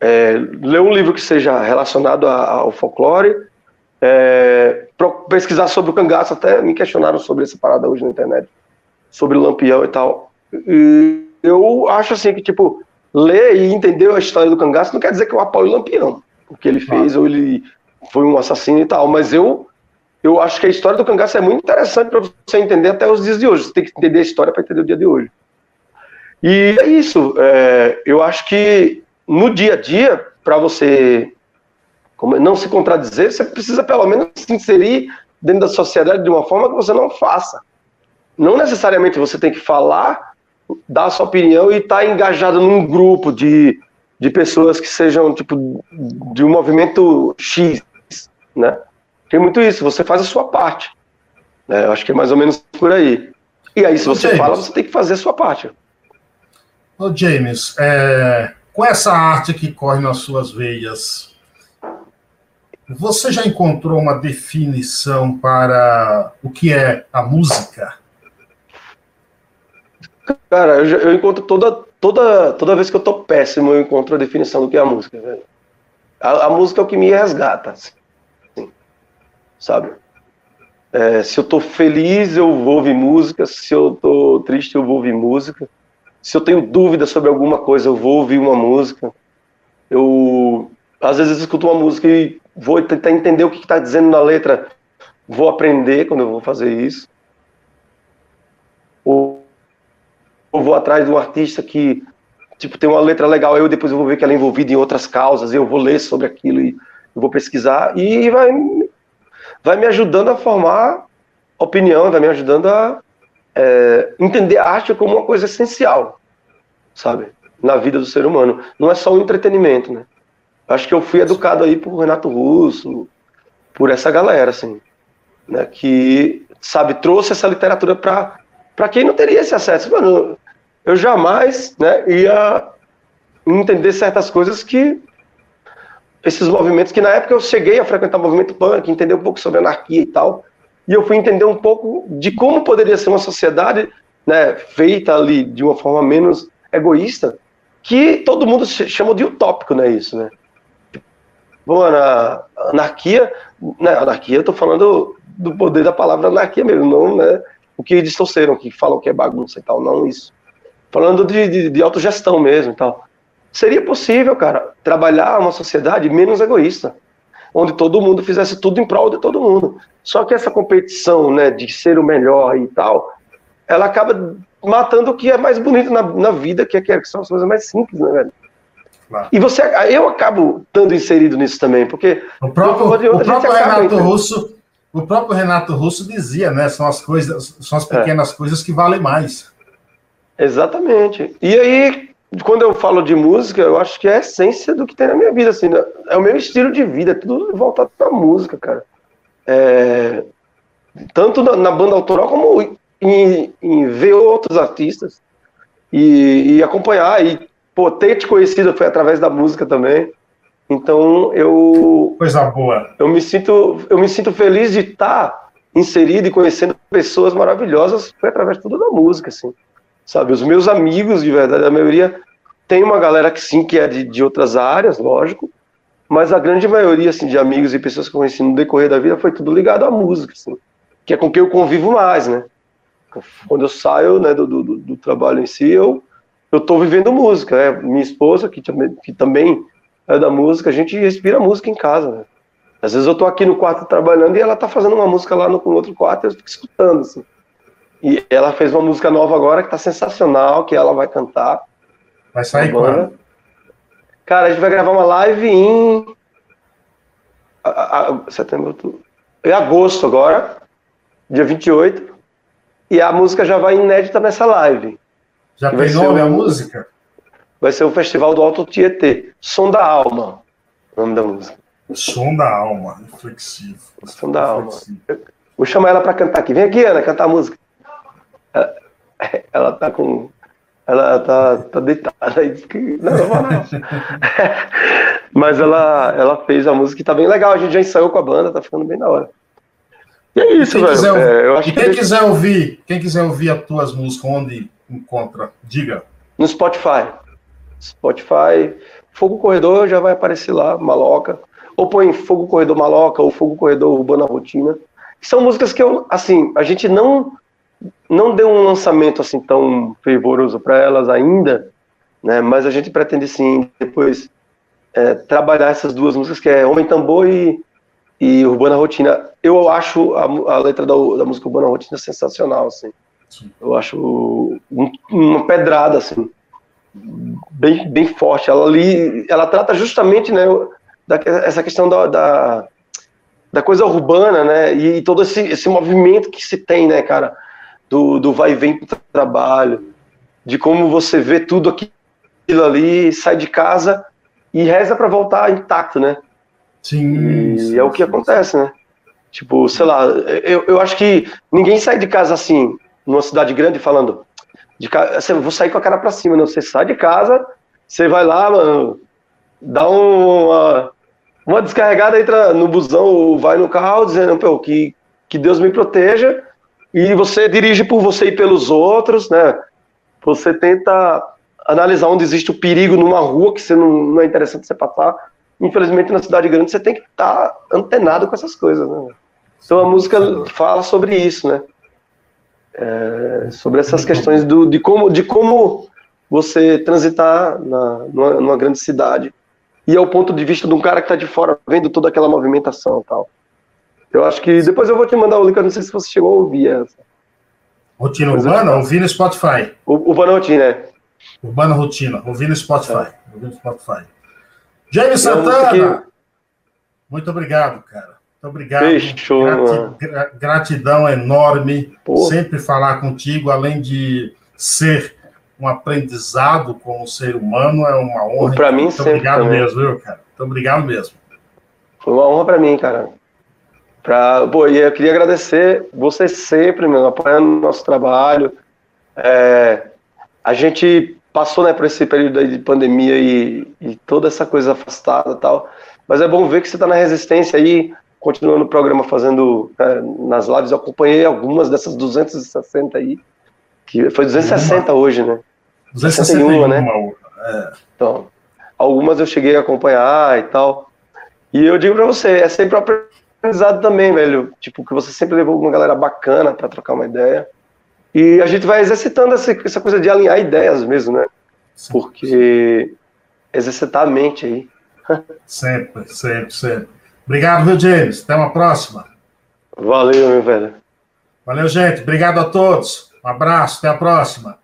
É, ler um livro que seja relacionado a, ao folclore, é, pesquisar sobre o cangaço, até me questionaram sobre essa parada hoje na internet, sobre o lampião e tal. E eu acho assim que, tipo, ler e entender a história do cangaço não quer dizer que eu apoio o lampião, o que ele fez, ou ele foi um assassino e tal, mas eu eu acho que a história do cangaço é muito interessante para você entender até os dias de hoje. Você tem que entender a história para entender o dia de hoje. E é isso. É, eu acho que no dia a dia, para você não se contradizer, você precisa pelo menos se inserir dentro da sociedade de uma forma que você não faça. Não necessariamente você tem que falar, dar a sua opinião e estar tá engajado num grupo de, de pessoas que sejam tipo de um movimento X, né? Tem muito isso, você faz a sua parte. Né? Eu acho que é mais ou menos por aí. E aí, se você James, fala, você tem que fazer a sua parte. Ô James, é, com essa arte que corre nas suas veias, você já encontrou uma definição para o que é a música? Cara, eu, eu encontro toda, toda, toda vez que eu tô péssimo, eu encontro a definição do que é a música, velho. A, a música é o que me resgata. Assim sabe? É, se eu tô feliz, eu vou ouvir música. Se eu tô triste, eu vou ouvir música. Se eu tenho dúvida sobre alguma coisa, eu vou ouvir uma música. Eu, às vezes, escuto uma música e vou tentar entender o que está dizendo na letra. Vou aprender quando eu vou fazer isso. Ou, ou vou atrás de um artista que, tipo, tem uma letra legal. Eu depois eu vou ver que ela é envolvida em outras causas. Eu vou ler sobre aquilo e vou pesquisar. E vai vai me ajudando a formar opinião, vai me ajudando a é, entender a arte como uma coisa essencial, sabe? Na vida do ser humano. Não é só o entretenimento, né? Acho que eu fui educado aí por Renato Russo, por essa galera, assim, né? Que, sabe, trouxe essa literatura para para quem não teria esse acesso. Mano, eu jamais, né, ia entender certas coisas que esses movimentos que na época eu cheguei a frequentar o movimento punk, entender um pouco sobre anarquia e tal, e eu fui entender um pouco de como poderia ser uma sociedade né, feita ali de uma forma menos egoísta, que todo mundo chama de utópico, né, isso, né? Bom, a anarquia, né, anarquia, eu tô falando do poder da palavra anarquia mesmo, não, né, o que distorceram, que falam que é bagunça e tal, não isso. Falando de, de, de autogestão mesmo e tal. Seria possível, cara, trabalhar uma sociedade menos egoísta, onde todo mundo fizesse tudo em prol de todo mundo. Só que essa competição, né, de ser o melhor e tal, ela acaba matando o que é mais bonito na, na vida, que, é, que são as coisas mais simples, né, velho? Claro. E você, eu acabo estando inserido nisso também, porque o próprio, o próprio Renato Russo, o próprio Renato Russo dizia, né, são as coisas, são as é. pequenas é. coisas que valem mais. Exatamente. E aí, quando eu falo de música, eu acho que é a essência do que tem na minha vida, assim, né? é o meu estilo de vida, é tudo voltado pra música, cara. É, tanto na, na, banda autoral como em, em, ver outros artistas e, e, acompanhar. E, pô, ter te conhecido foi através da música também. Então eu. Coisa boa. Eu me sinto, eu me sinto feliz de estar inserido e conhecendo pessoas maravilhosas, foi através tudo da música, assim. Sabe? Os meus amigos, de verdade, a maioria tem uma galera que sim, que é de, de outras áreas, lógico, mas a grande maioria assim, de amigos e pessoas que eu conheci no decorrer da vida foi tudo ligado à música, assim, que é com quem eu convivo mais, né? Quando eu saio né, do, do, do trabalho em si, eu eu estou vivendo música. É, minha esposa, que, que também é da música, a gente respira música em casa. Né? Às vezes eu estou aqui no quarto trabalhando e ela está fazendo uma música lá no, no, outro quarto e eu fico escutando. Assim. E ela fez uma música nova agora que está sensacional, que ela vai cantar. Vai sair quando? Cara, a gente vai gravar uma live em a, a, setembro, outubro. em agosto agora, dia 28. E a música já vai inédita nessa live. Já tem nome a música? Vai ser o Festival do Alto Tietê. Som da Alma. O nome da música. Som da Alma, reflexivo. Som da Alma. Vou chamar ela para cantar aqui. Vem aqui, Ana, cantar a música. Ela, ela tá com ela tá, tá deitada aí. Não, não vou não. (laughs) Mas ela, ela fez a música e tá bem legal. A gente já ensaiou com a banda, tá ficando bem da hora. E é isso, quem velho. Quiser, é, eu acho e quem que... quiser ouvir, quem quiser ouvir as tuas músicas, onde encontra? Diga. No Spotify. Spotify. Fogo Corredor já vai aparecer lá, Maloca. Ou põe Fogo Corredor Maloca ou Fogo Corredor Urbana Rotina. São músicas que eu, assim, a gente não não deu um lançamento assim tão fervoroso para elas ainda, né? Mas a gente pretende sim depois é, trabalhar essas duas músicas que é Homem Tambor e, e Urbana Rotina. Eu acho a, a letra da, da, música Urbana Rotina sensacional, assim. Sim. Eu acho um, uma pedrada assim, bem, bem forte. Ela ali, ela trata justamente, né, da, essa questão da, da da coisa urbana, né? E todo esse, esse movimento que se tem, né, cara? Do, do vai e vem para o trabalho, de como você vê tudo aquilo ali, sai de casa e reza para voltar intacto, né? Sim. E sim, é o que acontece, né? Tipo, sei lá, eu, eu acho que ninguém sai de casa assim, numa cidade grande, falando, de casa, assim, vou sair com a cara para cima, não. Você sai de casa, você vai lá, mano, dá uma, uma descarregada, entra no busão, vai no carro, dizendo, pô, que, que Deus me proteja e você dirige por você e pelos outros, né? Você tenta analisar onde existe o perigo numa rua que você não, não é interessante você passar. Infelizmente, na cidade grande, você tem que estar tá antenado com essas coisas, né? Então, a música fala sobre isso, né? É, sobre essas questões do, de, como, de como você transitar na, numa, numa grande cidade. E é o ponto de vista de um cara que está de fora, vendo toda aquela movimentação e tal. Eu acho que depois eu vou te mandar o link, eu não sei se você chegou a ouvir essa. Rotina Urbana? Ouvi no Spotify. O, Urbana Rotina, é. Urbana Rotina, ouvi no Spotify. É. Ouvi no Spotify. James Santana! Que... Muito obrigado, cara. Muito obrigado. Fechou, Grati... Gratidão enorme. Pô. Sempre falar contigo, além de ser um aprendizado como ser humano, é uma honra. Para mim, Muito sempre. Obrigado também. mesmo, viu, cara? Muito obrigado mesmo. Foi uma honra para mim, cara. Pra, pô, e eu queria agradecer você sempre, meu, apoiando o nosso trabalho. É, a gente passou né, por esse período de pandemia e, e, toda essa coisa afastada e tal, mas é bom ver que você está na resistência aí, continuando o programa fazendo né, nas lives. Eu acompanhei algumas dessas 260 aí, que foi 260 uma. hoje, né? 261, né? É. Então, algumas eu cheguei a acompanhar e tal. E eu digo para você, é sempre aprendizado também, velho. Tipo, que você sempre levou uma galera bacana para trocar uma ideia. E a gente vai exercitando essa, essa coisa de alinhar ideias mesmo, né? Sim, Porque exercitar a mente aí. sempre, sempre, sempre. Obrigado, viu, James? Até uma próxima. Valeu, meu velho. Valeu, gente. Obrigado a todos. Um abraço, até a próxima.